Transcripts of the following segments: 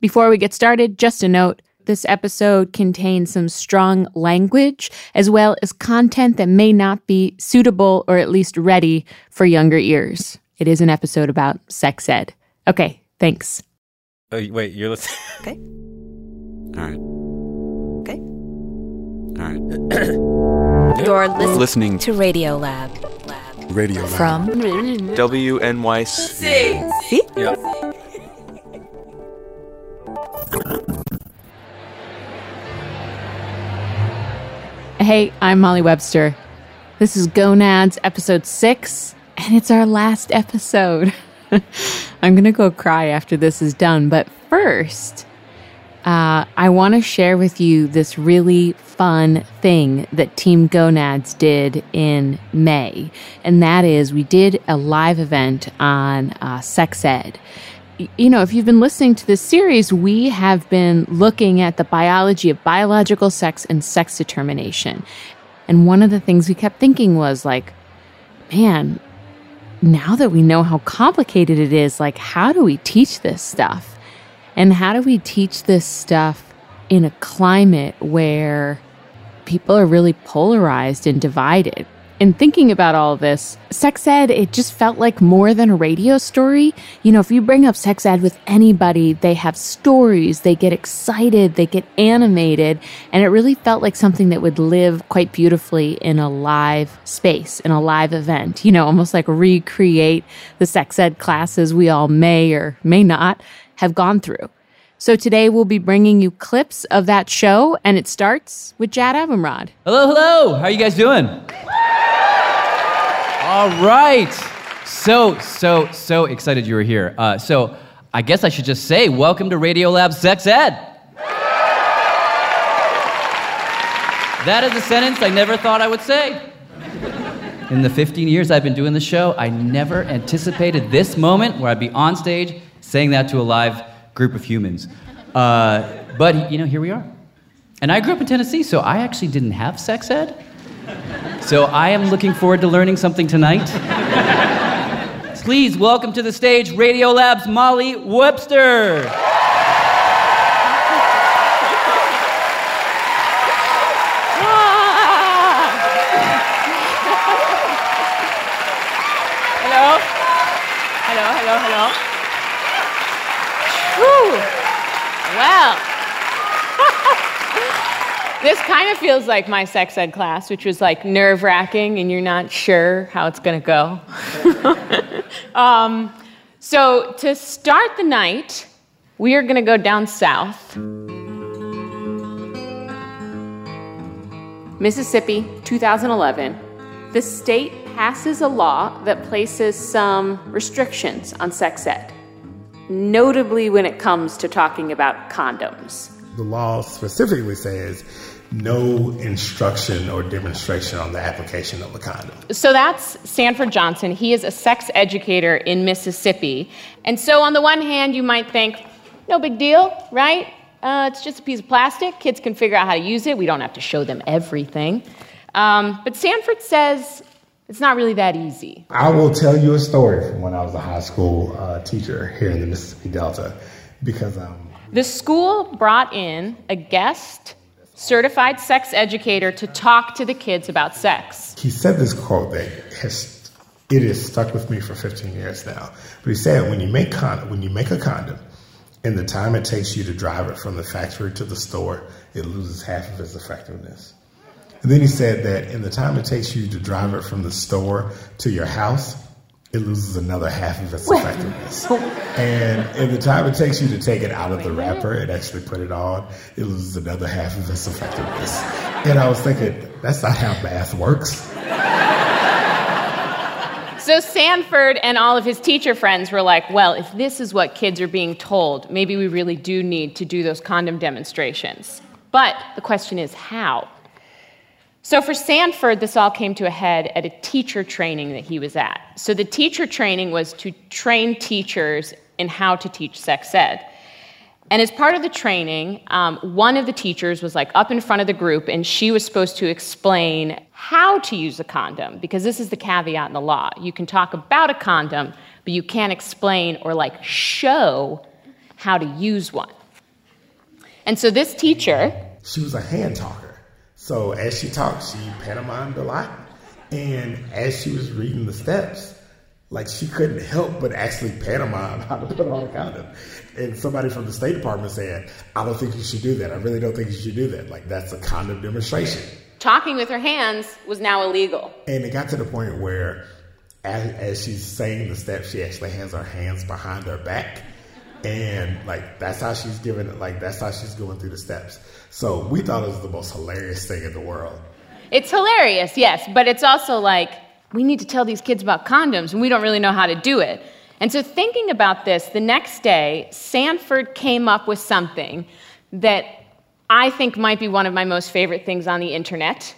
Before we get started, just a note this episode contains some strong language as well as content that may not be suitable or at least ready for younger ears. It is an episode about sex ed. Okay, thanks. Oh, wait, you're listening. Okay. All right. Okay. All right. You're listening Listening to Radiolab. radio Lab. From WNYC. See? Yeah. Hey, I'm Molly Webster. This is Gonads episode six, and it's our last episode. I'm going to go cry after this is done, but first, uh, I want to share with you this really fun thing that Team Gonads did in May. And that is, we did a live event on uh, sex ed. You know, if you've been listening to this series, we have been looking at the biology of biological sex and sex determination. And one of the things we kept thinking was like, man, now that we know how complicated it is, like, how do we teach this stuff? And how do we teach this stuff in a climate where people are really polarized and divided? In thinking about all this, sex ed, it just felt like more than a radio story. You know, if you bring up sex ed with anybody, they have stories, they get excited, they get animated, and it really felt like something that would live quite beautifully in a live space, in a live event. You know, almost like recreate the sex ed classes we all may or may not have gone through. So today we'll be bringing you clips of that show, and it starts with Jad Abumrad. Hello, hello. How are you guys doing? All right. So, so, so excited you were here. Uh, so, I guess I should just say, welcome to Radiolab Sex Ed. That is a sentence I never thought I would say. In the 15 years I've been doing the show, I never anticipated this moment where I'd be on stage saying that to a live group of humans. Uh, but, you know, here we are. And I grew up in Tennessee, so I actually didn't have sex ed. So I am looking forward to learning something tonight. Please welcome to the stage Radiolab's Molly Webster. Hello? Hello, hello, hello. Whew. Well. This kind of feels like my sex ed class, which was like nerve wracking and you're not sure how it's going to go. um, so, to start the night, we are going to go down south. Mississippi, 2011. The state passes a law that places some restrictions on sex ed, notably when it comes to talking about condoms. The law specifically says no instruction or demonstration on the application of a condom. So that's Sanford Johnson. He is a sex educator in Mississippi. And so, on the one hand, you might think, no big deal, right? Uh, it's just a piece of plastic. Kids can figure out how to use it. We don't have to show them everything. Um, but Sanford says it's not really that easy. I will tell you a story from when I was a high school uh, teacher here in the Mississippi Delta because um, The school brought in a guest certified sex educator to talk to the kids about sex. he said this quote that has it has stuck with me for 15 years now. But he said, when you make con- when you make a condom, and the time it takes you to drive it from the factory to the store, it loses half of its effectiveness. And then he said that in the time it takes you to drive it from the store to your house, it loses another half of its effectiveness. And in the time it takes you to take it out of the wrapper and actually put it on, it loses another half of its effectiveness. And I was thinking, that's not how math works. So Sanford and all of his teacher friends were like, well, if this is what kids are being told, maybe we really do need to do those condom demonstrations. But the question is how? So for Sanford, this all came to a head at a teacher training that he was at. So the teacher training was to train teachers in how to teach sex ed. And as part of the training, um, one of the teachers was like up in front of the group, and she was supposed to explain how to use a condom, because this is the caveat in the law. You can talk about a condom, but you can't explain or like show how to use one. And so this teacher, she was a hand talker. So as she talked, she pantomimed a lot. And as she was reading the steps, like she couldn't help but actually pantomime how to put on a condom. And somebody from the State Department said, I don't think you should do that. I really don't think you should do that. Like that's a condom demonstration. talking with her hands was now illegal. And it got to the point where as, as she's saying the steps, she actually has her hands behind her back. And like that's how she's giving it like that's how she's going through the steps. So we thought it was the most hilarious thing in the world. It's hilarious, yes, but it's also like we need to tell these kids about condoms and we don't really know how to do it. And so, thinking about this, the next day, Sanford came up with something that I think might be one of my most favorite things on the internet.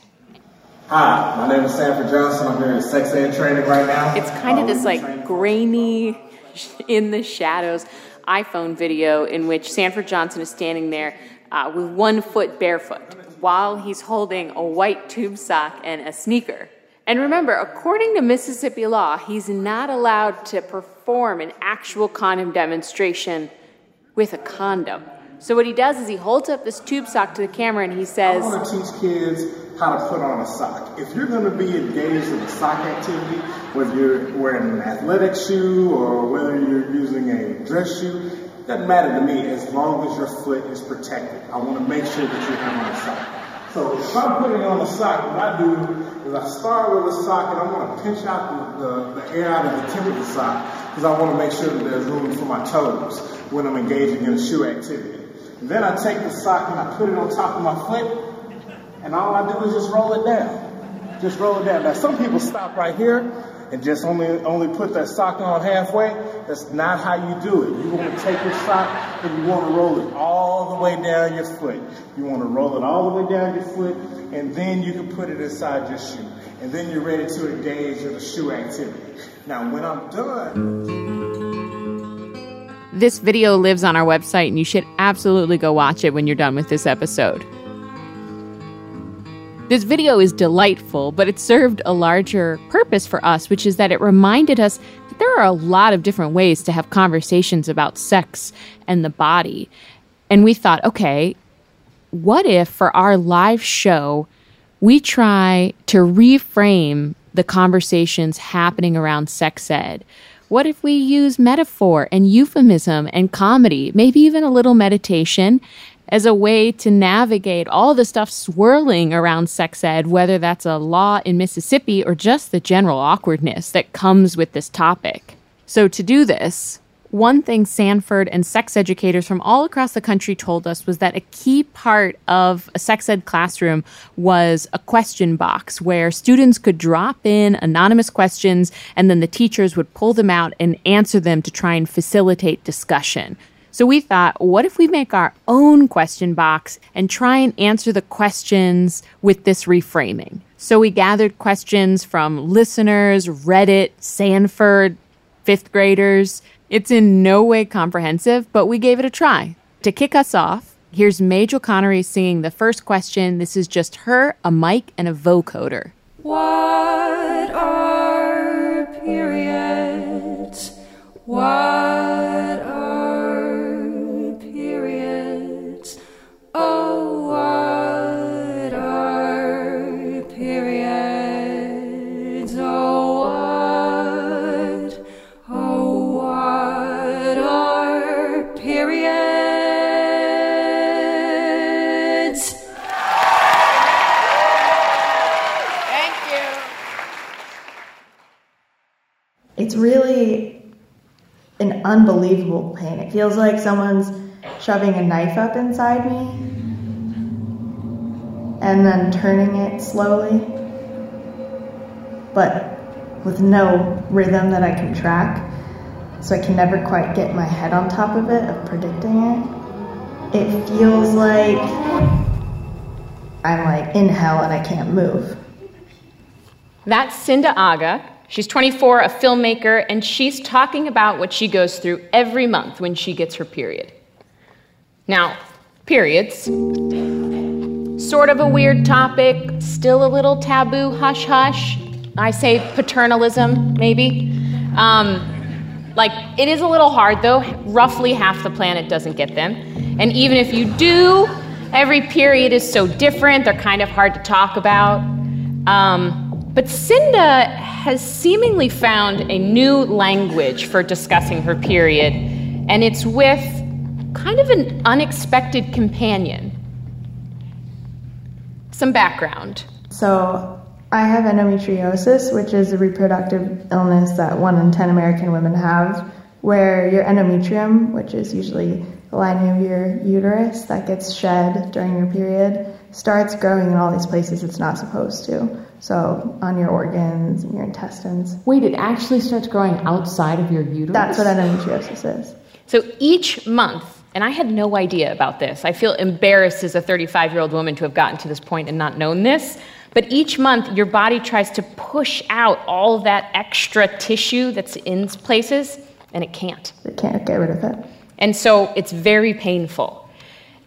Hi, my name is Sanford Johnson. I'm here at Sex Ed Training right now. It's kind of Uh, this like grainy, in the shadows iPhone video in which Sanford Johnson is standing there uh, with one foot barefoot while he's holding a white tube sock and a sneaker. And remember, according to Mississippi law, he's not allowed to perform an actual condom demonstration with a condom. So what he does is he holds up this tube sock to the camera and he says, I want to teach kids how to put on a sock. If you're going to be engaged in a sock activity, whether you're wearing an athletic shoe or whether you're using a dress shoe, doesn't matter to me as long as your foot is protected. I want to make sure that you have on a sock. So if I'm putting on a sock, what I do is I start with a sock and I want to pinch out the, the, the air out of the tip of the sock because I want to make sure that there's room for my toes when I'm engaging in a shoe activity. Then I take the sock and I put it on top of my foot and all I do is just roll it down. Just roll it down. Now some people stop right here and just only only put that sock on halfway. That's not how you do it. You want to take your sock and you want to roll it all the way down your foot. You want to roll it all the way down your foot, and then you can put it inside your shoe. And then you're ready to engage in the shoe activity. Now when I'm done, This video lives on our website, and you should absolutely go watch it when you're done with this episode. This video is delightful, but it served a larger purpose for us, which is that it reminded us that there are a lot of different ways to have conversations about sex and the body. And we thought, okay, what if for our live show, we try to reframe the conversations happening around sex ed? What if we use metaphor and euphemism and comedy, maybe even a little meditation, as a way to navigate all the stuff swirling around sex ed, whether that's a law in Mississippi or just the general awkwardness that comes with this topic? So, to do this, one thing Sanford and sex educators from all across the country told us was that a key part of a sex ed classroom was a question box where students could drop in anonymous questions and then the teachers would pull them out and answer them to try and facilitate discussion. So we thought, what if we make our own question box and try and answer the questions with this reframing? So we gathered questions from listeners, Reddit, Sanford, fifth graders. It's in no way comprehensive, but we gave it a try. To kick us off, here's Majel Connery singing the first question. This is just her, a mic, and a vocoder. What are periods? What unbelievable pain. It feels like someone's shoving a knife up inside me and then turning it slowly, but with no rhythm that I can track. So I can never quite get my head on top of it, of predicting it. It feels like I'm like in hell and I can't move. That's Sindha Agha. She's 24, a filmmaker, and she's talking about what she goes through every month when she gets her period. Now, periods, sort of a weird topic, still a little taboo, hush hush. I say paternalism, maybe. Um, like, it is a little hard though. Roughly half the planet doesn't get them. And even if you do, every period is so different, they're kind of hard to talk about. Um, but Sindha has seemingly found a new language for discussing her period, and it's with kind of an unexpected companion. Some background. So, I have endometriosis, which is a reproductive illness that one in 10 American women have, where your endometrium, which is usually the lining of your uterus that gets shed during your period, starts growing in all these places it's not supposed to. So, on your organs and your intestines. Wait, it actually starts growing outside of your uterus? That's what endometriosis is. So each month, and I had no idea about this. I feel embarrassed as a 35 year old woman to have gotten to this point and not known this. But each month, your body tries to push out all that extra tissue that's in places, and it can't. It can't get rid of it. And so it's very painful.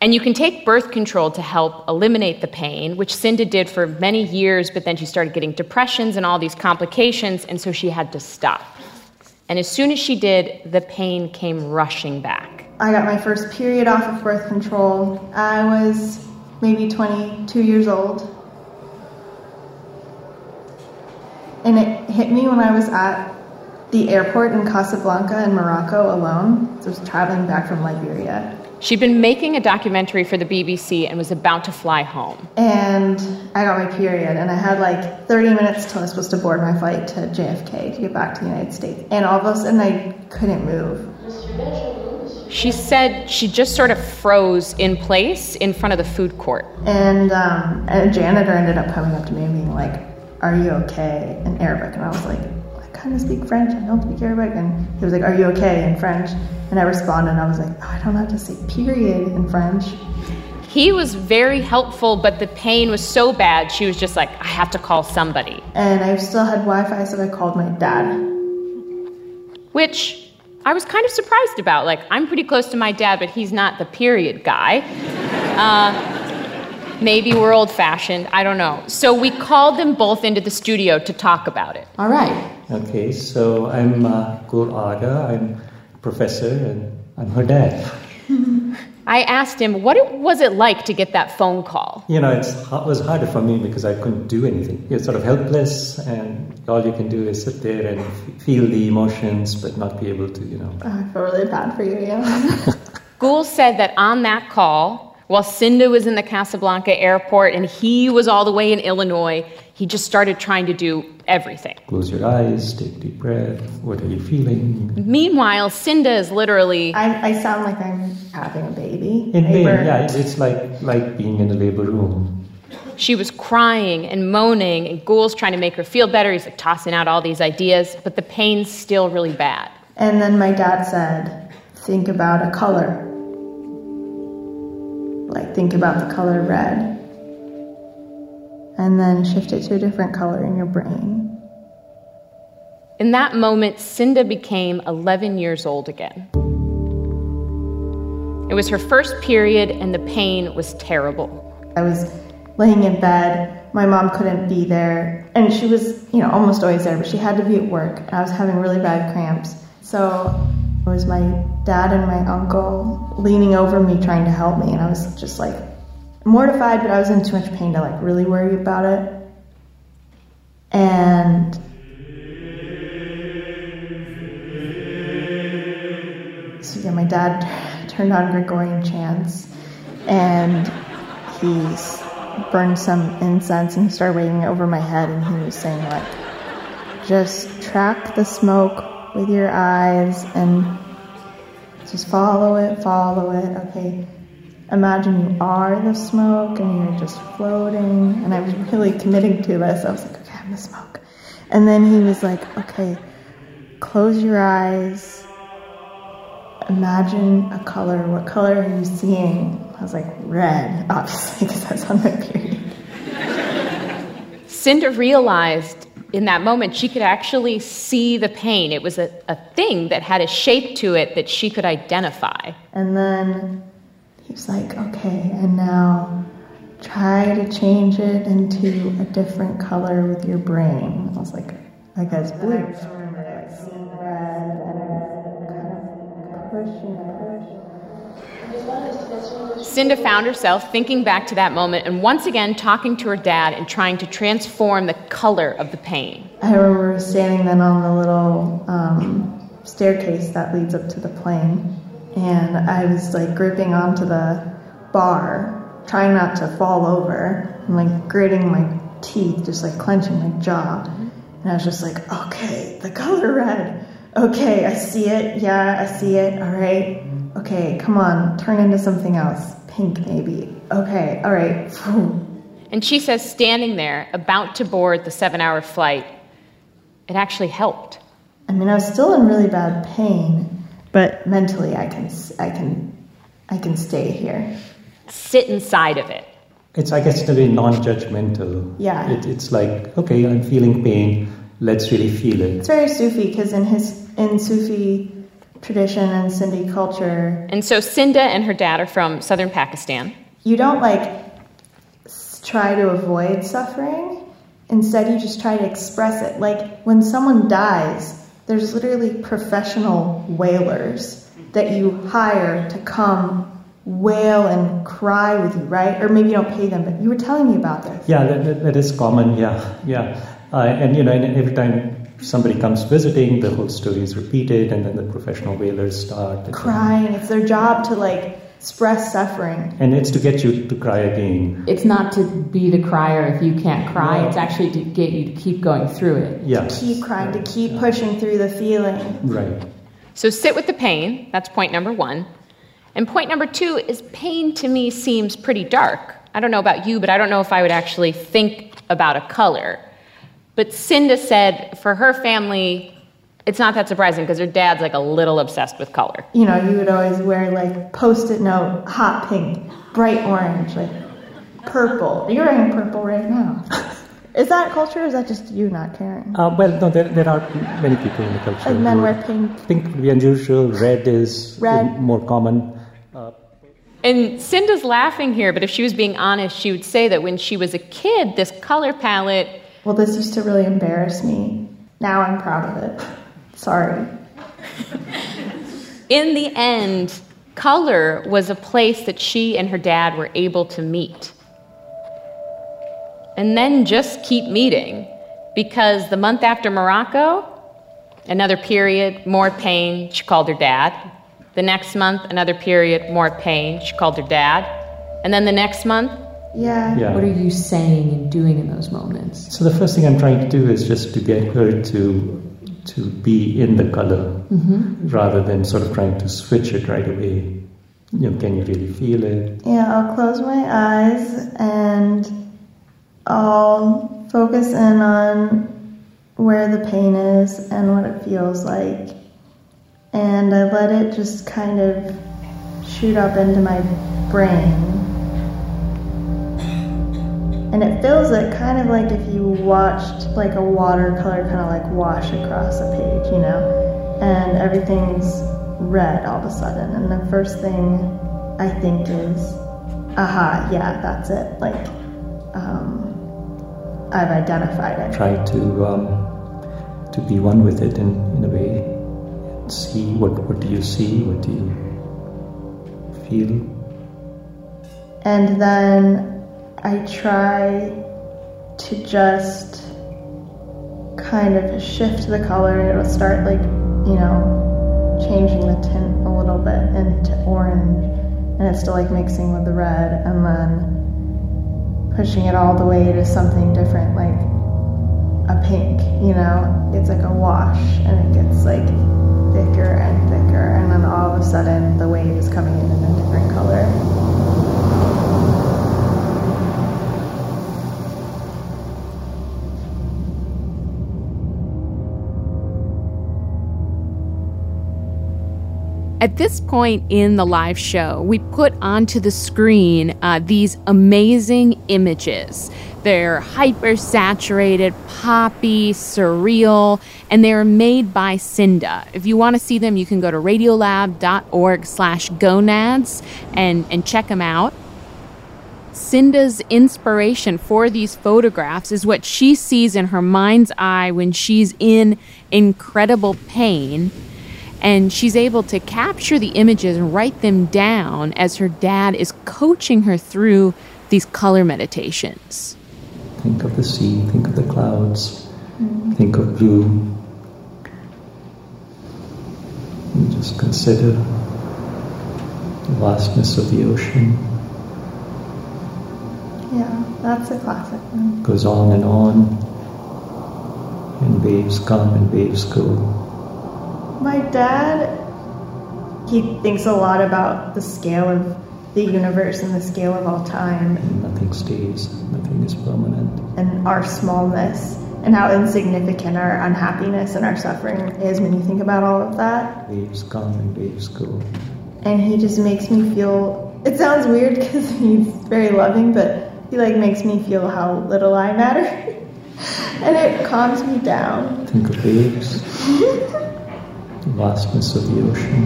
And you can take birth control to help eliminate the pain, which Sindha did for many years, but then she started getting depressions and all these complications, and so she had to stop. And as soon as she did, the pain came rushing back. I got my first period off of birth control. I was maybe 22 years old. And it hit me when I was at the airport in Casablanca in Morocco alone. So I was traveling back from Liberia. She'd been making a documentary for the BBC and was about to fly home. And I got my period, and I had like 30 minutes till I was supposed to board my flight to JFK to get back to the United States. And all of a sudden, I couldn't move. She said she just sort of froze in place in front of the food court. And um, a janitor ended up coming up to me and being like, Are you okay? in Arabic. And I was like, kind of speak French, I don't speak Arabic. And he was like, Are you okay? in French. And I responded, and I was like, oh, I don't have to say period in French. He was very helpful, but the pain was so bad, she was just like, I have to call somebody. And I still had Wi Fi, so I called my dad. Which I was kind of surprised about. Like, I'm pretty close to my dad, but he's not the period guy. Uh, maybe we're old fashioned. I don't know. So we called them both into the studio to talk about it. All right. Okay, so I'm uh, Gul Agha. I'm professor and I'm her dad. I asked him, what it, was it like to get that phone call? You know, it's, it was harder for me because I couldn't do anything. You're sort of helpless, and all you can do is sit there and f- feel the emotions, but not be able to, you know. Oh, I feel really bad for you, yeah. Gul said that on that call, while Sindha was in the Casablanca airport and he was all the way in Illinois, he just started trying to do everything. Close your eyes, take a deep breath. What are you feeling? Meanwhile, Sindha is literally. I, I sound like I'm having a baby. In pain, labor. yeah. It's, it's like, like being in a labor room. She was crying and moaning, and Gul's trying to make her feel better. He's like tossing out all these ideas, but the pain's still really bad. And then my dad said, Think about a color. Like, think about the color red. And then shift it to a different color in your brain. In that moment, Sindha became 11 years old again. It was her first period, and the pain was terrible. I was laying in bed. My mom couldn't be there. And she was, you know, almost always there, but she had to be at work. And I was having really bad cramps. So it was my dad and my uncle leaning over me trying to help me. And I was just like mortified, but I was in too much pain to like really worry about it. And so yeah, my dad turned on Gregorian chants and he burned some incense and he started waving it over my head and he was saying like just track the smoke with your eyes and just follow it follow it okay imagine you are the smoke and you're just floating. And i was really committing to this. I was like okay i'm the smoke. And then he was like okay close your eyes. Imagine a color. What color are you seeing? I was like red obviously because that's on my period. Sindha realized in that moment she could actually see the pain. It was a, a thing that had a shape to it that she could identify. And then he was like, okay, and now try to change it into a different color with your brain. I was like, I guess blue. I just remember like seeing red and kind of push and push. Sindha found herself thinking back to that moment and once again talking to her dad and trying to transform the color of the pain. I remember standing then on the little um, staircase that leads up to the plane, and I was like gripping onto the bar, trying not to fall over, and like gritting my teeth, just like clenching my jaw. And I was just like, okay, the color red. Okay, I see it. Yeah, I see it. All right. Okay, come on, turn into something else. Pink, maybe. Okay, all right. And she says, standing there, about to board the seven hour flight, it actually helped. I mean, I was still in really bad pain, but mentally, I can, I can, I can stay here. Sit inside of it. It's, I guess, in a way non-judgmental. Yeah. It, it's like, okay, I'm feeling pain. Let's really feel it. It's very Sufi because in his in Sufi tradition and Sindhi culture, And so Sindha and her dad are from southern Pakistan. you don't like try to avoid suffering. Instead, you just try to express it. Like when someone dies, there's literally professional wailers that you hire to come wail and cry with you, right? Or maybe you don't pay them, but you were telling me about this. Yeah, that, that, that is common. Yeah, yeah. Uh, and you know, and every time somebody comes visiting, the whole story is repeated, and then the professional wailers start. Crying, it's their job to like express suffering. And it's to get you to cry again. It's not to be the crier if you can't cry. It's actually to get you to keep going through it. Yeah. Keep crying, to keep pushing through the feeling. Right. So sit with the pain. That's point number one. And point number two is pain to me seems pretty dark. I don't know about you, but I don't know if I would actually think about a color. But Sindha said for her family, it's not that surprising because her dad's like a little obsessed with color. You know, you would always wear like post-it note, hot pink, bright orange, like purple. You're wearing purple right now. Is that culture or is that just you not caring? Uh, well, no, there, there are many people in the culture. Like men who- wear pink. Pink would be unusual. Red is Red. more common. And Sindha's laughing here, but if she was being honest, she would say that when she was a kid, this color palette Well, this used to really embarrass me. Now I'm proud of it. Sorry. in the end, color was a place that she and her dad were able to meet. And then just keep meeting. Because the month after Morocco, another period, more pain, she called her dad. The next month, another period, more pain, she called her dad. And then the next month, Yeah. Yeah. What are you saying and doing in those moments? So the first thing I'm trying to do is just to get her to to be in the color Mm-hmm. rather than sort of trying to switch it right away. You know, can you really feel it? Yeah, I'll close my eyes and I'll focus in on where the pain is and what it feels like. And I let it just kind of shoot up into my brain. And it feels it kind of like if you watched like a watercolor kind of like wash across a page, you know? And everything's red all of a sudden. And the first thing I think is, aha, yeah, that's it. Like, um, I've identified it. Try to um, to be one with it in, in a way. See what what do you see? What do you feel? And then I try to just kind of shift the color. It'll start like, you know, changing the tint a little bit into orange. And it's still like mixing with the red. And then pushing it all the way to something different, like a pink, you know? It's like a wash and it gets like thicker and thicker. And then all of a sudden the wave is coming in in a different color. At this point in the live show, we put onto the screen uh, these amazing images. They're hyper saturated, poppy, surreal, and they're made by Sindha. If you want to see them, you can go to radiolab.org slash gonads and, and check them out. Sindha's inspiration for these photographs is what she sees in her mind's eye when she's in incredible pain. And she's able to capture the images and write them down as her dad is coaching her through these color meditations. Think of the sea, think of the clouds, mm-hmm. think of blue. And just consider the vastness of the ocean. Yeah, that's a classic one. Goes on and on, and waves come and waves go. My dad, he thinks a lot about the scale of the universe and the scale of all time Nothing stays, nothing is permanent. and our smallness and how insignificant our unhappiness and our suffering is when you think about all of that. Waves come and waves go. And he just makes me feel. It sounds weird because he's very loving, but he like makes me feel how little I matter, and it calms me down. Think of waves, vastness of the ocean.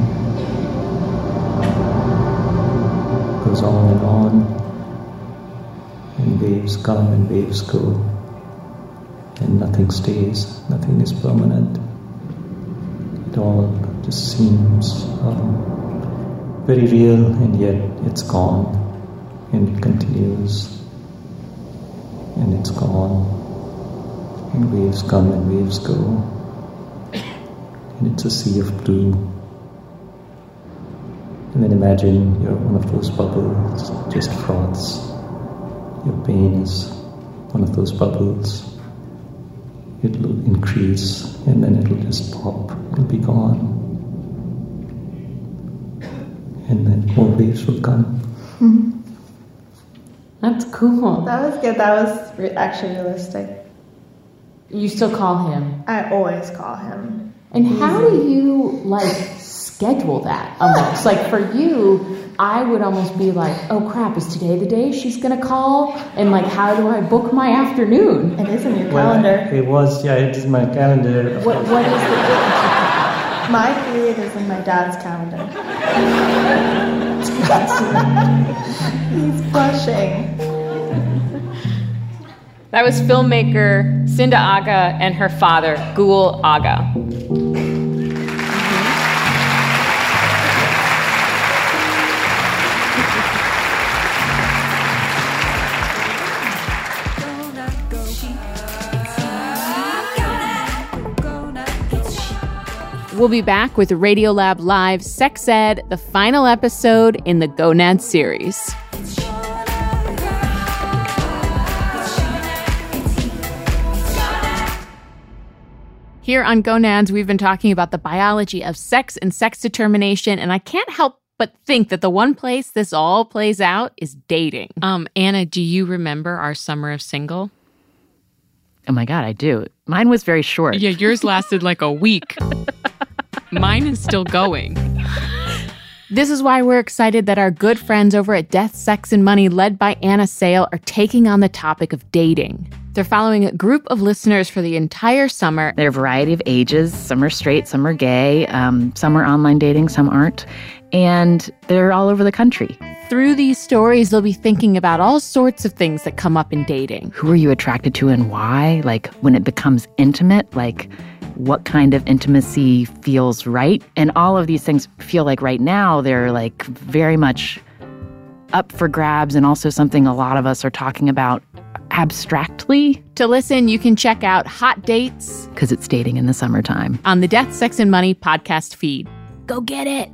Goes on and on, and waves come and waves go, and nothing stays, nothing is permanent. It all just seems um, very real, and yet it's gone, and it continues, and it's gone, and waves come and waves go, and it's a sea of blue. And then imagine you're one of those bubbles, just froths. Your pain is one of those bubbles. It'll increase and then it'll just pop, it'll be gone. And then more waves will come. That's cool. That was good. That was re- actually realistic. You still call him. I always call him. And how do you like schedule that almost? like for you, I would almost be like, oh crap, is today the day she's gonna call? And like, how do I book my afternoon? It is in your Well, calendar. it was, yeah, it is my calendar. What, what is the My period is in my dad's calendar. He's blushing. That was filmmaker Sindha Agha and her father, Gul Agha. We'll be back with Radiolab Live Sex Ed, the final episode in the Gonad series. Here on Gonads, we've been talking about the biology of sex and sex determination, and I can't help but think that the one place this all plays out is dating. Um, Anna, do you remember our summer of single? Oh my God, I do. Mine was very short. Yeah, yours lasted like a week. Mine is still going. This is why we're excited that our good friends over at Death, Sex, and Money, led by Anna Sale, are taking on the topic of dating. They're following a group of listeners for the entire summer. There are a variety of ages. Some are straight, some are gay, um, some are online dating, some aren't. And they're all over the country. Through these stories, they'll be thinking about all sorts of things that come up in dating. Who are you attracted to and why? Like when it becomes intimate, like what kind of intimacy feels right? And all of these things feel like right now they're like very much up for grabs and also something a lot of us are talking about abstractly To listen, you can check out Hot Dates because it's dating in the summertime. on the Death, Sex, and Money podcast feed. Go get it.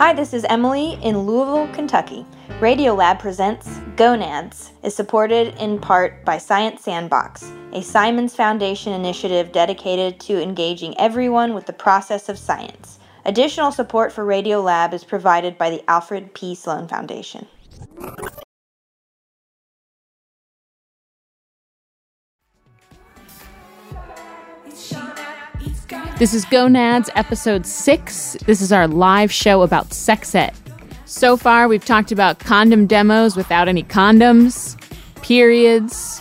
Hi, this is Emily in Louisville, Kentucky. Radiolab presents Gonads is supported in part by Science Sandbox, a Simons Foundation initiative dedicated to engaging everyone with the process of science. Additional support for Radiolab is provided by the Alfred P. Sloan Foundation. This is Gonads episode six. This is our live show about sex ed. So far, we've talked about condom demos without any condoms, periods.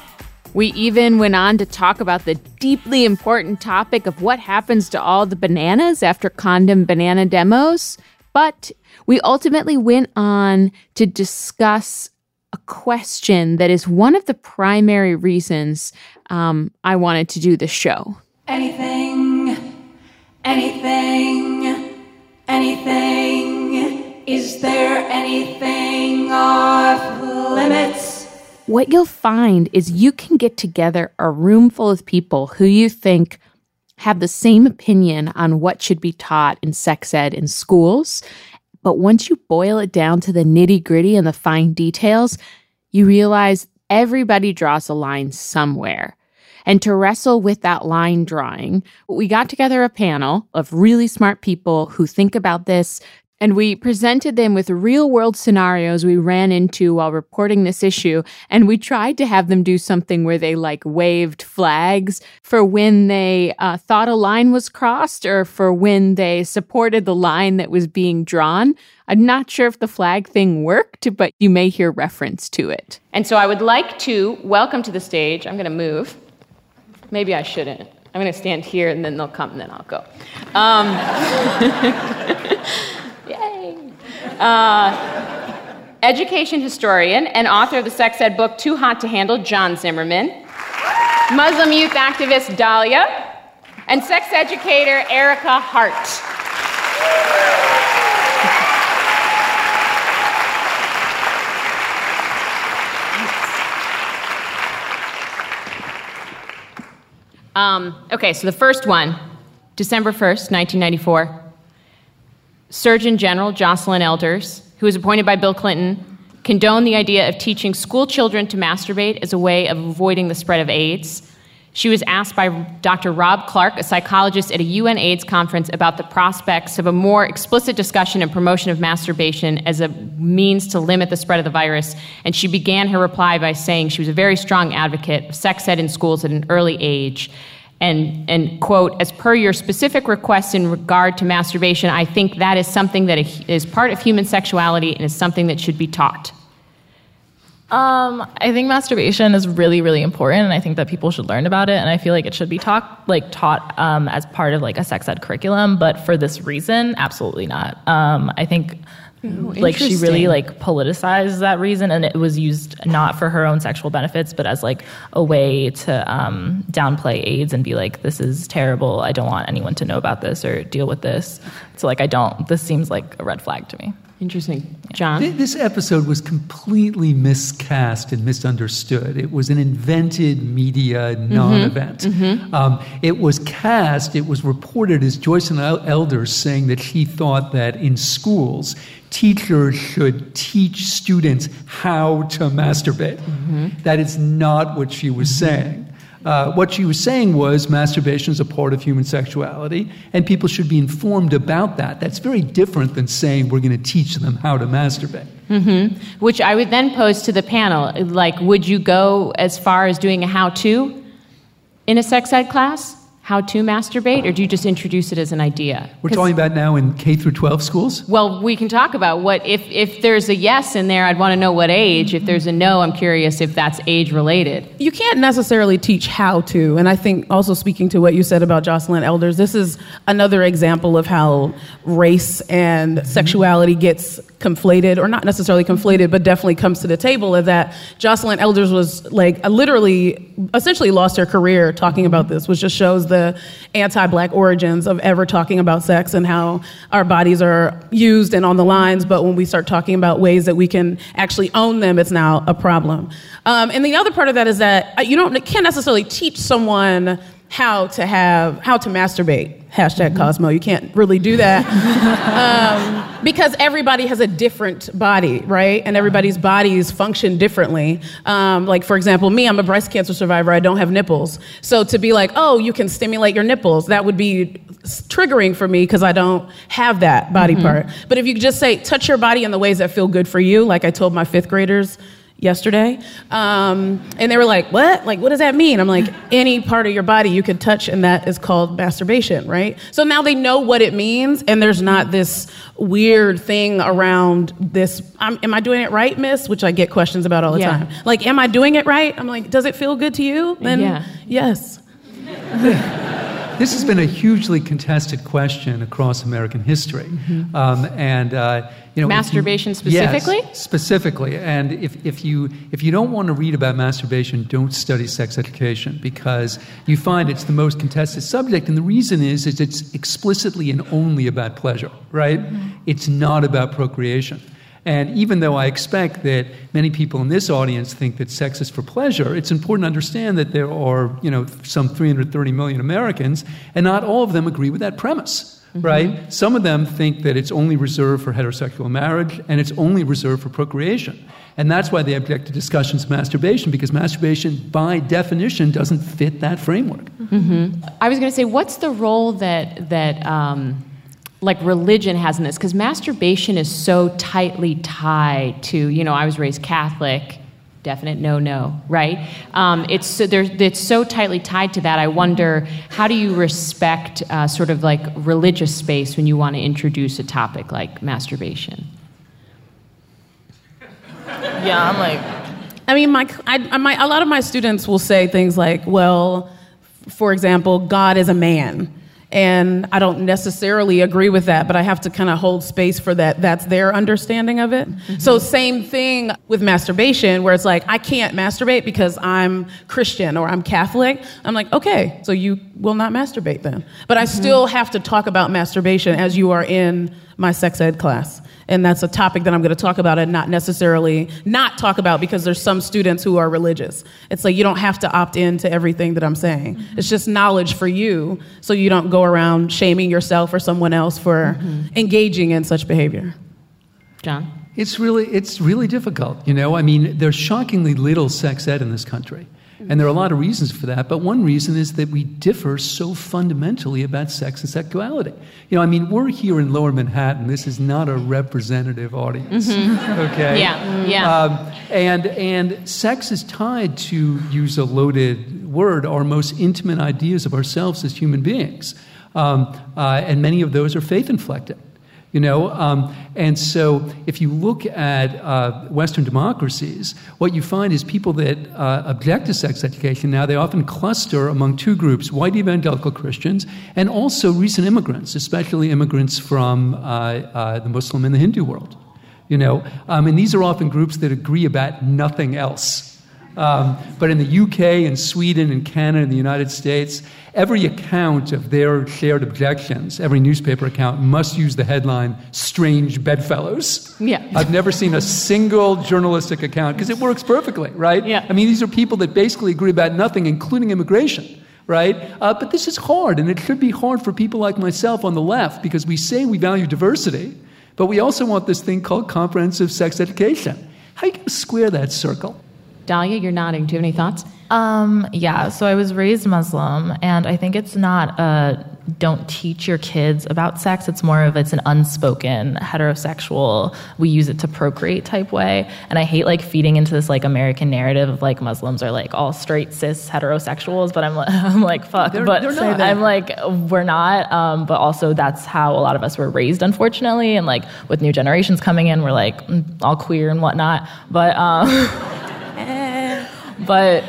We even went on to talk about the deeply important topic of what happens to all the bananas after condom banana demos. But we ultimately went on to discuss a question that is one of the primary reasons um, I wanted to do the show. Anything, anything, anything? Is there anything off limits? What you'll find is you can get together a room full of people who you think have the same opinion on what should be taught in sex ed in schools. But once you boil it down to the nitty gritty and the fine details, you realize everybody draws a line somewhere. And to wrestle with that line drawing, we got together a panel of really smart people who think about this. And we presented them with real world scenarios we ran into while reporting this issue. And we tried to have them do something where they like waved flags for when they uh, thought a line was crossed or for when they supported the line that was being drawn. I'm not sure if the flag thing worked, but you may hear reference to it. And so I would like to welcome to the stage, I'm going to move. Maybe I shouldn't. I'm going to stand here and then they'll come and then I'll go. Um, yay. Uh, education historian and author of the sex ed book Too Hot to Handle, John Zimmerman. Muslim youth activist Dalia. And sex educator Ericka Hart. Um, okay, so the first one, December 1st, 1994. Surgeon General Joycelyn Elders, who was appointed by Bill Clinton, condoned the idea of teaching school children to masturbate as a way of avoiding the spread of AIDS. She was asked by Dr. Rob Clark, a psychologist at a UN AIDS conference, about the prospects of a more explicit discussion and promotion of masturbation as a means to limit the spread of the virus. And she began her reply by saying she was a very strong advocate of sex ed in schools at an early age. And, and quote, as per your specific request in regard to masturbation, I think that is something that is part of human sexuality and is something that should be taught. Um, I think masturbation is really, really important, and I think that people should learn about it. And I feel like it should be taught, like taught um, as part of like a sex ed curriculum. But for this reason, absolutely not. Um, I think like she really like politicized that reason, and it was used not for her own sexual benefits, but as like a way to um, downplay AIDS and be like, "This is terrible. I don't want anyone to know about this or deal with this." So like, I don't. This seems like a red flag to me. Interesting, John. This episode was completely miscast and misunderstood. It was an invented media non event. mhm. Um, it was cast, it was reported as Joycelyn Elders saying that she thought that in schools, teachers should teach students how to masturbate. That is not what she was saying. Uh, what she was saying was masturbation is a part of human sexuality, and people should be informed about that. That's very different than saying we're going to teach them how to masturbate. hmm Which I would then pose to the panel like, would you go as far as doing a how to in a sex ed class? How to masturbate? Or do you just introduce it as an idea? We're talking about now in K through 12 schools. Well, we can talk about what if if there's a yes in there, I'd want to know what age. If there's a no, I'm curious if that's age related. You can't necessarily teach how to. And I think also speaking to what you said about Joycelyn Elders, this is another example of how race and sexuality gets conflated, or not necessarily conflated, but definitely comes to the table. Is that Joycelyn Elders was like literally, essentially lost her career talking about this, which just shows the anti-black origins of ever talking about sex and how our bodies are used and on the lines. But when we start talking about ways that we can actually own them, it's now a problem. Um, and the other part of that is that uh, you don't can't necessarily teach someone how to have how to masturbate. Hashtag Cosmo. You can't really do that um, because everybody has a different body, right? And everybody's bodies function differently. Um, like for example, me, I'm a breast cancer survivor. I don't have nipples, so to be like, oh, you can stimulate your nipples, that would be triggering for me because I don't have that body Mhm. part. But if you just say, touch your body in the ways that feel good for you, like I told my fifth graders yesterday, um, and they were like, what? Like, what does that mean? I'm like, any part of your body you could touch, and that is called masturbation, right? So now they know what it means, and there's not this weird thing around this. I'm, am I doing it right, miss? Which I get questions about all the Yeah. time. Like, am I doing it right? I'm like, does it feel good to you? Then Yeah. yes. this has been a hugely contested question across American history, Mm-hmm. um, and uh, you know, if you- Masturbation Yes, specifically? specifically. And if, if you if you don't want to read about masturbation, don't study sex education because you find it's the most contested subject. And the reason is is it's explicitly and only about pleasure, right? It's not about procreation. And even though I expect that many people in this audience think that sex is for pleasure, it's important to understand that there are, you know, some 330 million Americans, and not all of them agree with that premise, right? Some of them think that it's only reserved for heterosexual marriage and it's only reserved for procreation. And that's why they object to discussions of masturbation, because masturbation, by definition, doesn't fit that framework. Mm-hmm. I was going to say, what's the role that that um, like religion has in this? Because masturbation is so tightly tied to, you know, I was raised Catholic, definite no no, right? Um, it's so there's it's so tightly tied to that. I wonder how do you respect uh, sort of like religious space when you want to introduce a topic like masturbation? Yeah, I'm like. I mean, my, I, I- my, a lot of my students will say things like, well, for example, God is a man. And I don't necessarily agree with that, but I have to kind of hold space for that. That's their understanding of it. Mm-hmm. So, same thing with masturbation, where it's like, I can't masturbate because I'm Christian or I'm Catholic. I'm like, okay, so you will not masturbate then. But I mm-hmm. still have to talk about masturbation as you are in my sex ed class. And that's a topic that I'm going to talk about and not necessarily not talk about because there's some students who are religious. It's like you don't have to opt in to everything that I'm saying. Mm-hmm. It's just knowledge for you so you don't go around shaming yourself or someone else for mm-hmm. engaging in such behavior. John? It's really, it's really difficult. You know, I mean, there's shockingly little sex ed in this country. And there are a lot of reasons for that, but one reason is that we differ so fundamentally about sex and sexuality. You know, I mean, we're here in Lower Manhattan. This is not a representative audience. Mhm. Okay? Yeah, yeah. Um, and, and sex is tied to, use a loaded word, our most intimate ideas of ourselves as human beings. Um, uh, and many of those are faith inflected. You know, um, and so if you look at uh, Western democracies, what you find is people that uh, object to sex education now, they often cluster among two groups white evangelical Christians and also recent immigrants, especially immigrants from uh, uh, the Muslim and the Hindu world. You know, um, and these are often groups that agree about nothing else. Um, but in the UK and Sweden and Canada and the United States, every account of their shared objections, every newspaper account must use the headline "Strange Bedfellows." Yeah. I've never seen a single journalistic account because it works perfectly, right? Yeah. I mean, these are people that basically agree about nothing, including immigration. Right? Uh, but this is hard, and it should be hard for people like myself on the left because we say we value diversity, but we also want this thing called comprehensive sex education. How are you going to square that circle? Dalia, you're nodding. Do you have any thoughts? Um, yeah, so I was raised Muslim, and I think it's not a don't teach your kids about sex. It's more of it's an unspoken heterosexual, we use it to procreate type way. And I hate like feeding into this like American narrative of like Muslims are like all straight cis heterosexuals, but I'm like, I'm like fuck. They're- but they're not. I'm like we're not. Um, but also that's how a lot of us were raised, unfortunately. And like with new generations coming in, we're like mm, all queer and whatnot. But um, but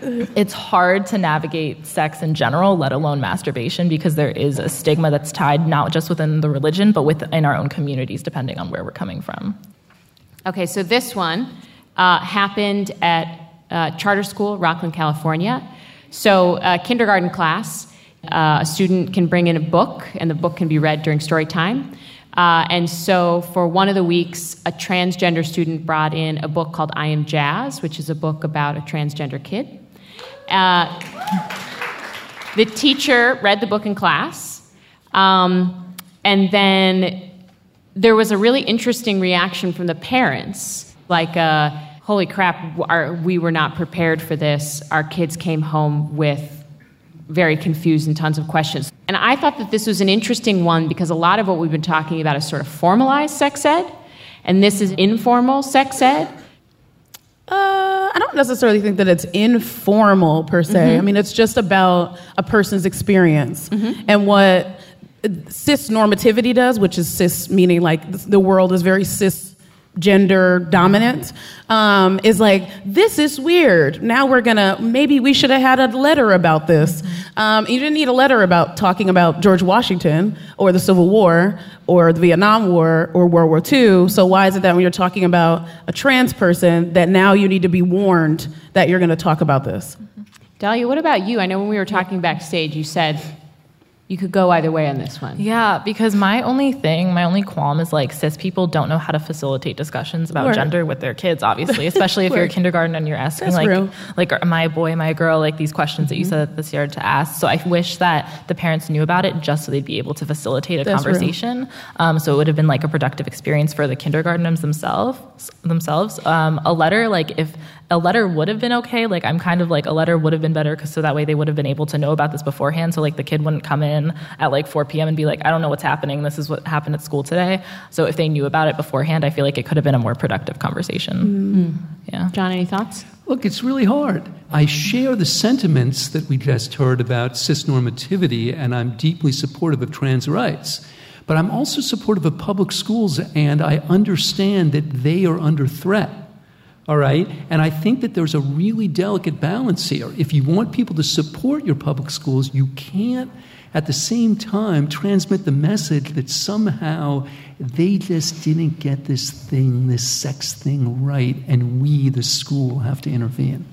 it's hard to navigate sex in general, let alone masturbation, because there is a stigma that's tied not just within the religion, but within our own communities, depending on where we're coming from. Okay, so this one uh, happened at uh, charter school, Rocklin, California. So, uh, kindergarten class, uh, a student can bring in a book, and the book can be read during story time. Uh, and so, for one of the weeks, a transgender student brought in a book called I Am Jazz, which is a book about a transgender kid. Uh, the teacher read the book in class, um, and then there was a really interesting reaction from the parents like uh, holy crap our, we were not prepared for this our kids came home with very confused and tons of questions and i thought that this was an interesting one because a lot of what we've been talking about is sort of formalized sex ed and this is informal sex ed Uh, I don't necessarily think that it's informal per se. Mhm. I mean, it's just about a person's experience and what cis normativity does, which is cis meaning like the world is very cis gender dominant um, is like this is weird. Now we're gonna maybe we should have had a letter about this. Um, you didn't need a letter about talking about george washington or the civil war or the vietnam war or world war ii so why is it that when you're talking about a trans person that now you need to be warned that you're going to talk about this? Dalia, what about you? I know when we were talking backstage, you said you could go either way on this one. Yeah, because my only thing, my only qualm is like cis people don't know how to facilitate discussions about Word. gender with their kids, obviously, especially if you're a kindergarten and you're asking That's like, real. like, am I a boy, am I a girl? Like these questions that you said this year to ask. So I wish that the parents knew about it just so they'd be able to facilitate a That's conversation. Um, so it would have been like a productive experience for the kindergartners themselves. Themselves, um, a letter like if a letter would have been okay. Like I'm kind of like a letter would have been better because so that way they would have been able to know about this beforehand. So like the kid wouldn't come in at like 4 p.m. and be like, I don't know what's happening. This is what happened at school today. So if they knew about it beforehand, I feel like it could have been a more productive conversation. Mm-hmm. Yeah. John, any thoughts? Look, it's really hard. I share the sentiments that we just heard about cisnormativity, and I'm deeply supportive of trans rights. But I'm also supportive of public schools, and I understand that they are under threat. All right? And I think that there's a really delicate balance here. If you want people to support your public schools, you can't at the same time transmit the message that somehow they just didn't get this thing, this sex thing right, and we, the school, have to intervene.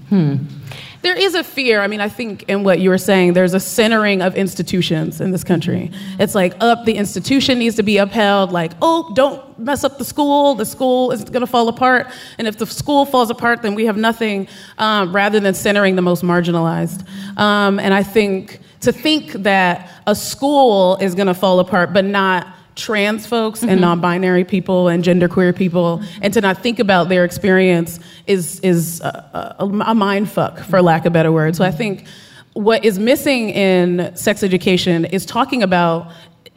There is a fear. I mean, I think in what you were saying, there's a centering of institutions in this country. It's like, up, the institution needs to be upheld. Like, oh, don't mess up the school. The school is going to fall apart. And if the school falls apart, then we have nothing, um, rather than centering the most marginalized. Um, and I think to think that a school is going to fall apart, but not trans folks and mm-hmm. non-binary people and genderqueer people and to not think about their experience is is a, a, a mind fuck for lack of better word so i think what is missing in sex education is talking about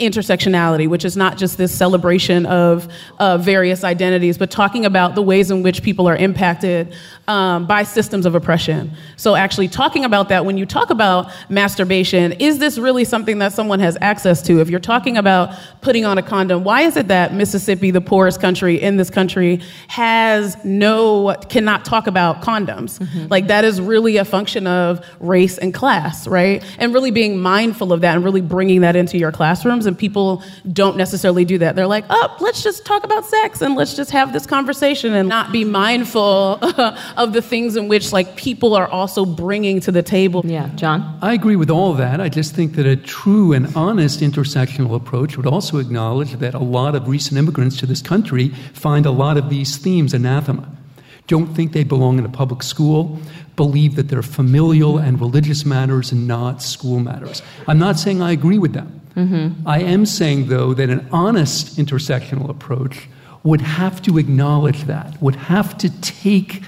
intersectionality, which is not just this celebration of uh, various identities, but talking about the ways in which people are impacted um, by systems of oppression. So, actually, talking about that when you talk about masturbation, is this really something that someone has access to? If you're talking about putting on a condom, why is it that Mississippi, the poorest country in this country, has no, cannot talk about condoms? Like, that is really a function of race and class, right? And really being mindful of that and really bringing that into your classrooms. And people don't necessarily do that. They're like, oh, let's just talk about sex and let's just have this conversation and not be mindful of the things in which like people are also bringing to the table. Yeah, John? I agree with all that. I just think that a true and honest intersectional approach would also acknowledge that a lot of recent immigrants to this country find a lot of these themes anathema. Don't think they belong in a public school, believe that they're familial and religious matters and not school matters. I'm not saying I agree with them. Mm-hmm. I am saying, though, that an honest intersectional approach would have to acknowledge that, would have to take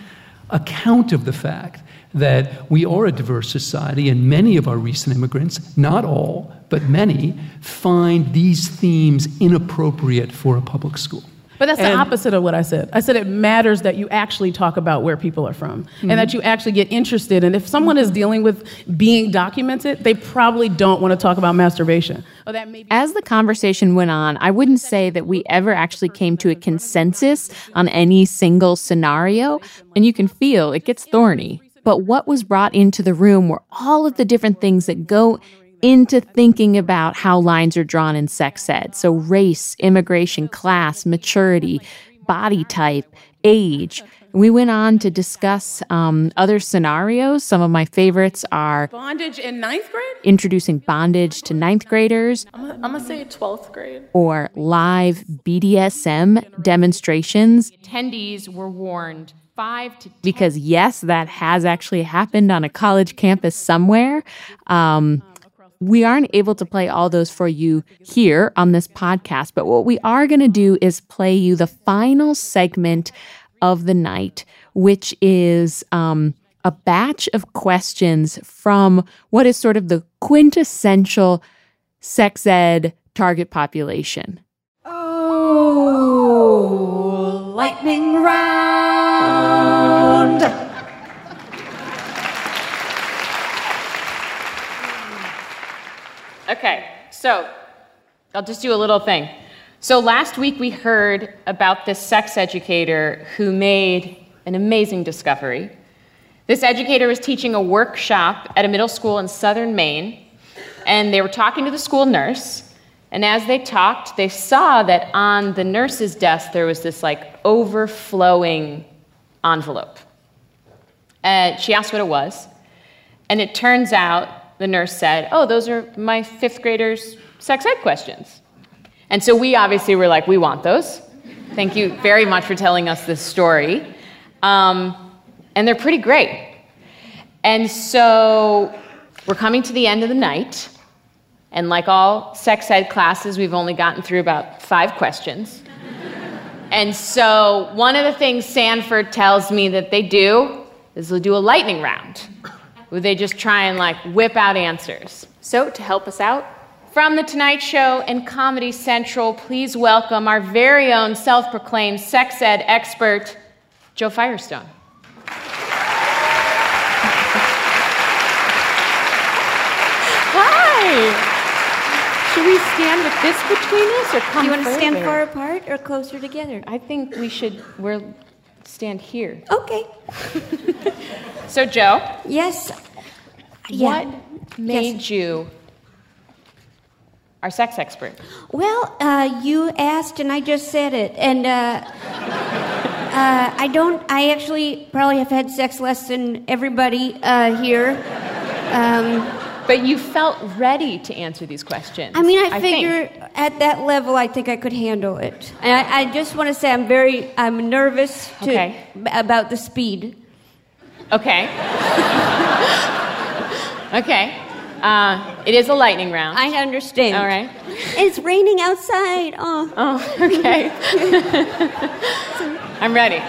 account of the fact that we are a diverse society, and many of our recent immigrants, not all, but many, find these themes inappropriate for a public school. But that's the opposite of what I said. I said it matters that you actually talk about where people are from and mm-hmm. that you actually get interested. And if someone is dealing with being documented, they probably don't want to talk about masturbation. May As the conversation went on, I wouldn't say that we ever actually came to a consensus on any single scenario, and you can feel it gets thorny. But what was brought into the room were all of the different things that go into thinking about how lines are drawn in sex ed. So, race, immigration, class, maturity, body type, age. We went on to discuss um, other scenarios. Some of my favorites are bondage in ninth grade? introducing bondage to ninth graders I'm gonna say 12th grade. or live BDSM demonstrations. Attendees were warned five to Because, yes, that has actually happened on a college campus somewhere. Um, we aren't able to play all those for you here on this podcast, but what we are going to do is play you the final segment of the night, which is um, a batch of questions from what is sort of the quintessential sex ed target population. Oh, lightning round. Okay, so I'll just do a little thing. So last week we heard about this sex educator who made an amazing discovery. This educator was teaching a workshop at a middle school in southern Maine, and they were talking to the school nurse. And as they talked, they saw that on the nurse's desk there was this like overflowing envelope. And she asked what it was, and it turns out the nurse said, Oh, those are my fifth graders' sex ed questions. And so we obviously were like, We want those. Thank you very much for telling us this story. Um, and they're pretty great. And so we're coming to the end of the night. And like all sex ed classes, we've only gotten through about five questions. and so one of the things Sanford tells me that they do is they'll do a lightning round they just try and like whip out answers. So to help us out, from The Tonight Show and Comedy Central, please welcome our very own self proclaimed sex ed expert, Jo Firestone. Hi. Should we stand with this between us or come Do you want to stand far apart or closer together? I think we should we're stand here. Okay. So Jo, Yes. what made you our sex expert? Well, uh, you asked and I just said it. And uh, uh, I don't, I actually probably have had sex less than everybody uh, here. Um, but you felt ready to answer these questions. I mean, I, I figure think. at that level, I think I could handle it. And I, I just want to say I'm very, I'm nervous to, Okay. about the speed. Okay. okay. Uh, it is a lightning round. I understand. All right. It's raining outside. Oh. Oh, okay. I'm ready.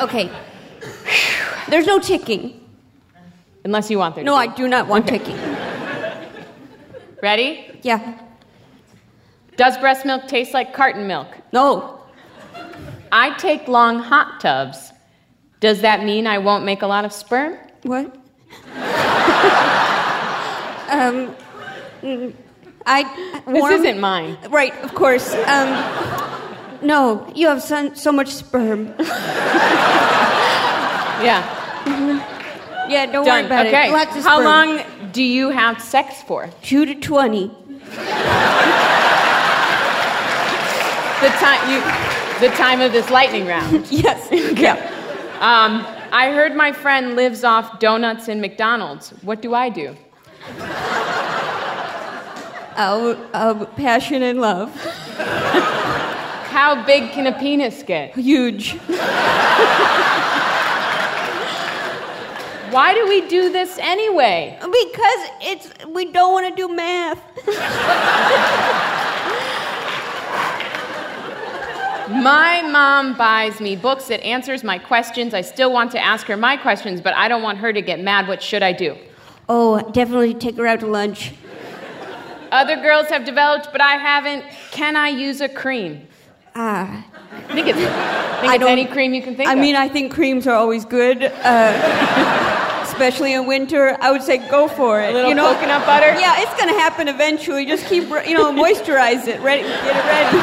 Okay. There's no ticking. Unless you want there to No, be. I do not want Okay. ticking. Ready? Yeah. Does breast milk taste like carton milk? No. I take long hot tubs. Does that mean I won't make a lot of sperm? What? um, I this isn't mine. Right, of course. Um, no, you have so, so much sperm. Yeah. Yeah, don't Done. worry about okay. it. Lots of How sperm. long do you have sex for? Two to twenty. The time you, the time of this lightning round. yes. Yeah. Um, I heard my friend lives off donuts and McDonald's. What do I do? Oh, uh, passion and love. How big can a penis get? Huge. Why do we do this anyway? Because it's we don't want to do math. My mom buys me books that answers my questions. I still want to ask her my questions, but I don't want her to get mad. What should I do? Oh, definitely take her out to lunch. Other girls have developed, but I haven't. Can I use a cream? Ah. I think it's, I think I it's any cream you can think I of. mean, I think creams are always good, uh, especially in winter. I would say go for it. A little you know, coconut butter? Yeah, it's gonna happen eventually. Just keep, you know, moisturize it. Ready, get it ready.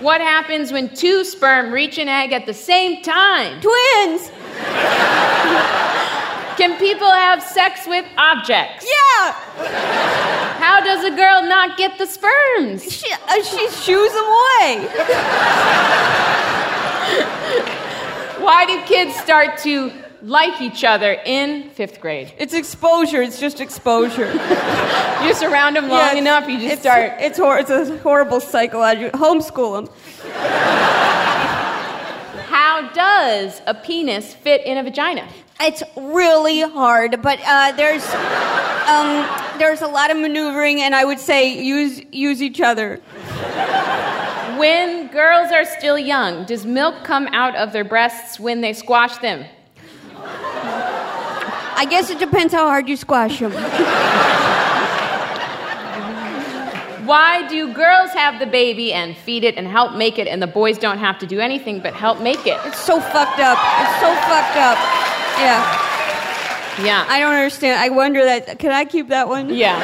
What happens when two sperm reach an egg at the same time? Twins. Can people have sex with objects? Yeah. How does a girl not get the sperms? She, uh, she shoos them away. Why do kids start to like each other in fifth grade? It's exposure. It's just exposure. You surround them long Yeah, enough, you just it's, start. It's, hor- it's a horrible psychological. Homeschool them. How does a penis fit in a vagina? It's really hard, but uh, there's um, there's a lot of maneuvering, and I would say use use each other. When girls are still young, does milk come out of their breasts when they squash them? I guess it depends how hard you squash them. Why do girls have the baby and feed it and help make it, and the boys don't have to do anything but help make it? It's so fucked up. It's so fucked up. Yeah. Yeah. I don't understand. I wonder that. Can I keep that one? Yeah.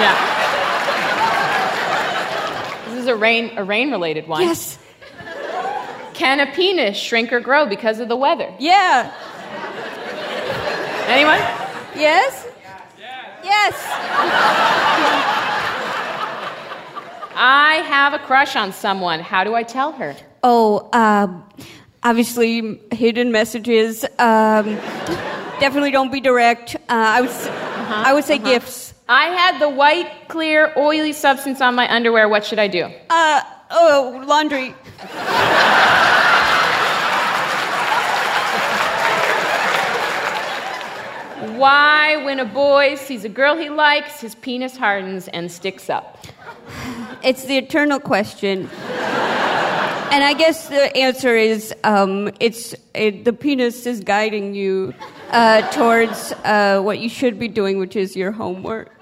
Yeah. This is a rain a rain related one. Yes. Can a penis shrink or grow because of the weather? Yeah. Anyone? Yes? Yes. I have a crush on someone. How do I tell her? Oh, um, obviously hidden messages. Um, definitely don't be direct. Uh, I would, s- I would say gifts. I had the white, clear, oily substance on my underwear. What should I do? Uh, oh, laundry. Why, when a boy sees a girl he likes, his penis hardens and sticks up? It's the eternal question. And I guess the answer is um, it's it, the penis is guiding you uh, towards uh, what you should be doing, which is your homework.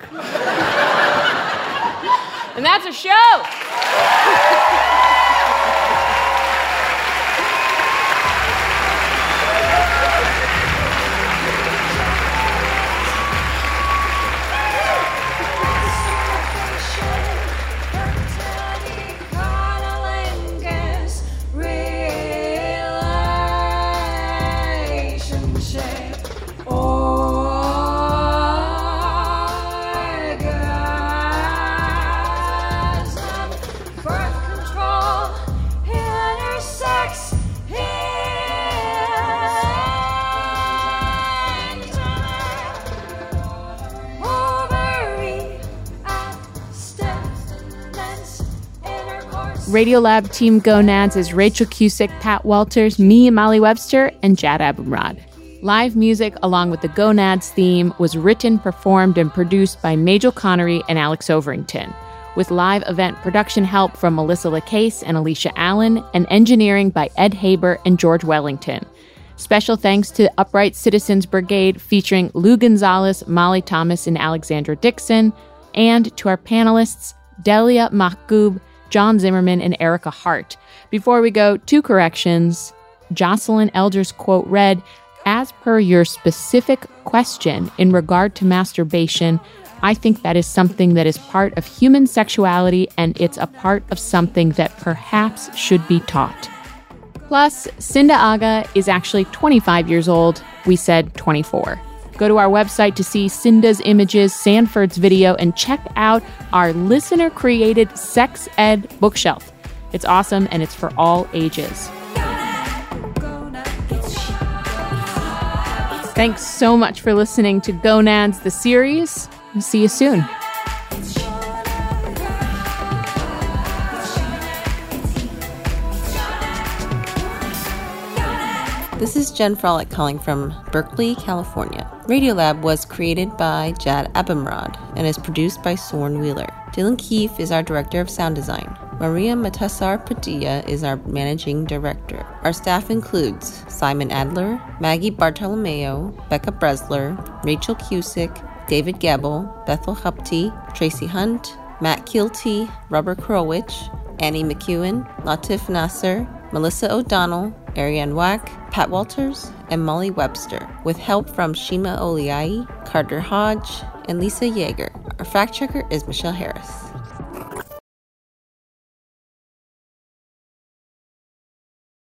And that's a show! Radiolab Team Gonads is Rachel Cusick, Pat Walters, me, Molly Webster, and Jad Abumrad. Live music, along with the Gonads theme, was written, performed, and produced by Majel Connery and Alex Overington, with live event production help from Melissa LaCase and Alicia Allen, and engineering by Ed Haber and George Wellington. Special thanks to Upright Citizens Brigade featuring Lou Gonzalez, Molly Thomas, and Alexandra Dixon, and to our panelists, Dalia Mahgoub, John Zimmerman, and Ericka Hart. Before we go, two corrections. Joycelyn Elders' quote read, As per your specific question in regard to masturbation, I think that is something that is part of human sexuality and it's a part of something that perhaps should be taught. Plus, Sindha Agha is actually 25 years old. We said 24. Go to our website to see Sindha's images, Sanford's video, and check out our listener created sex ed bookshelf. It's awesome and it's for all ages. Thanks so much for listening to Gonads, the series. See you soon. This is Jen Frolick calling from Berkeley, California. Radiolab was created by Jad Abumrad and is produced by Soren Wheeler. Dylan Keefe is our director of sound design. Maria Matasar Padilla is our managing director. Our staff includes Simon Adler, Maggie Bartolomeo, Becca Bresler, Rachel Cusick, David Gebel, Bethel Habte, Tracy Hunt, Matt Kielty, Robert Krulwich, Annie McEwen, Latif Nasser, Melissa O'Donnell, Ariane Wack, Pat Walters, and Molly Webster, with help from Shima Oliai, Carter Hodge, and Lisa Yeager. Our fact checker is Michelle Harris.